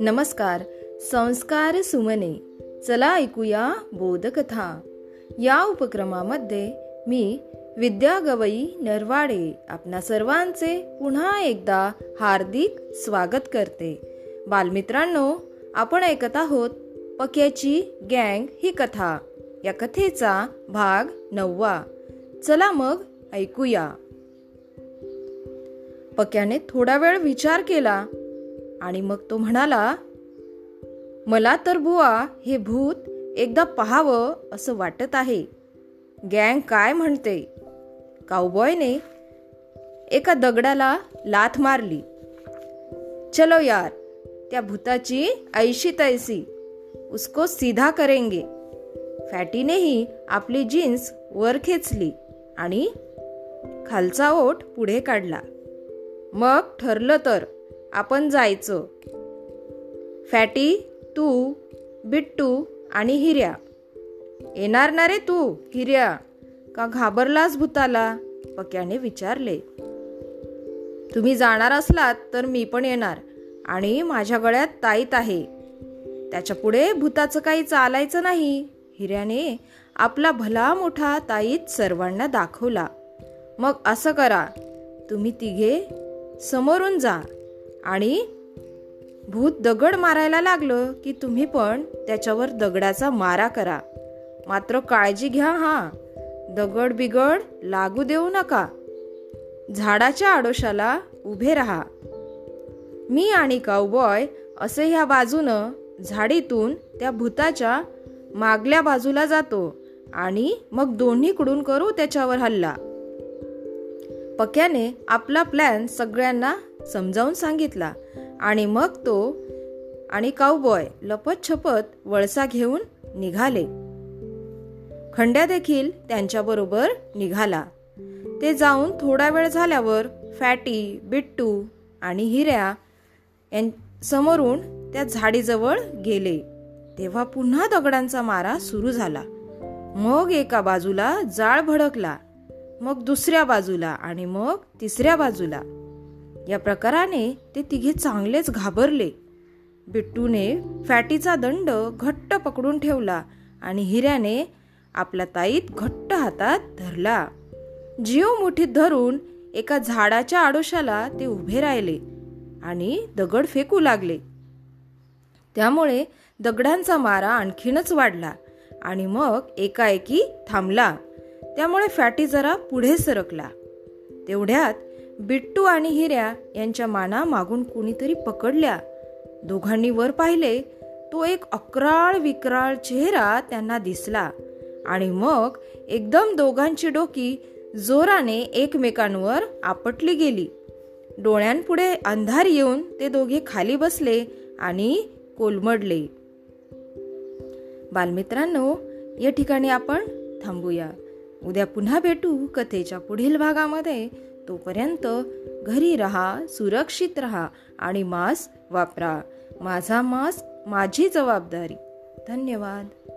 नमस्कार संस्कार सुमने. चला ऐकूया बोधकथा. या उपक्रमामध्ये मी विद्या गवई नरवाडे आपणा सर्वांचे पुन्हा एकदा हार्दिक स्वागत करते. बालमित्रांनो आपण ऐकत आहोत पक्याची गँग ही कथा. या कथेचा भाग नववा. चला मग ऐकूया. पक्याने थोडा वेळ विचार केला आणि मग तो म्हणाला मला तर बुवा हे भूत एकदा पहावं असं वाटत आहे. गँग काय म्हणते? काउबॉयने एका दगडाला लाथ मारली. चलो यार त्या भूताची ऐशी तैसी उसको सीधा करेंगे. फॅटीनेही आपली जीन्स वर खेचली आणि खालचा ओठ पुढे काढला. मग ठरलं तर आपण जायचं. फॅटी तू बिट्टू आणि हिर्या येणार ना रे तू हिर्या का घाबरलास भूताला? पक्याने विचारले. तुम्ही जाणार असलात तर मी पण येणार आणि माझ्या गळ्यात ताईत आहे. त्याच्या पुढे भूताचं काही चालायचं नाही. हिऱ्याने आपला भला मोठा ताईत सर्वांना दाखवला. मग असं करा. तुम्ही तिघे समोरून जा. आणि भूत दगड मारायला लागलं की तुम्ही पण त्याच्यावर दगडाचा मारा करा. मात्र काळजी घ्या हा. दगड बिगड लागू देऊ नका. झाडाच्या आडोशाला उभे राहा. मी आणि काऊबॉय असे ह्या बाजूनं झाडीतून त्या भूताच्या मागल्या बाजूला जातो आणि मग दोन्हीकडून करू त्याच्यावर हल्ला. पक्याने आपला प्लॅन सगळ्यांना समजावून सांगितला. आणि मग तो आणि काऊबॉय लपत छपत वळसा घेऊन निघाले. खंड्या देखील त्यांच्याबरोबर निघाला. ते जाऊन थोडा वेळ झाल्यावर फॅटी बिट्टू आणि हिऱ्या समोरून त्या झाडीजवळ गेले. तेव्हा पुन्हा दगडांचा मारा सुरू झाला. मग एका बाजूला जाळ भडकला. मग दुसऱ्या बाजूला आणि मग तिसऱ्या बाजूला. या प्रकाराने ते तिघे चांगलेच घाबरले. बिट्टूने फॅटीचा दंड घट्ट पकडून ठेवला आणि हिऱ्याने आपल्या ताईत घट्ट हातात धरला. जीव मुठीत धरून एका झाडाच्या आडोशाला ते उभे राहिले आणि दगड फेकू लागले. त्यामुळे दगडांचा मारा आणखीनच वाढला आणि मग एकाएकी थांबला. त्यामुळे फॅटी जरा पुढे सरकला. तेवढ्यात बिट्टू आणि हिऱ्या यांच्या माना मागून कुणीतरी पकडल्या. दोघांनी वर पाहिले तो एक अक्राळ विक्राळ चेहरा त्यांना दिसला. आणि मग एकदम दोघांची डोकी जोराने एकमेकांवर आपटली गेली. डोळ्यांपुढे अंधार येऊन ते दोघे खाली बसले आणि कोलमडले. बालमित्रांनो या ठिकाणी आपण थांबूया. उद्या पुन्हा भेटू कथेच्या पुढील भागामध्ये. तोपर्यंत घरी रहा सुरक्षित रहा आणि मास्क वापरा. माझा मास्क माझी जबाबदारी. धन्यवाद.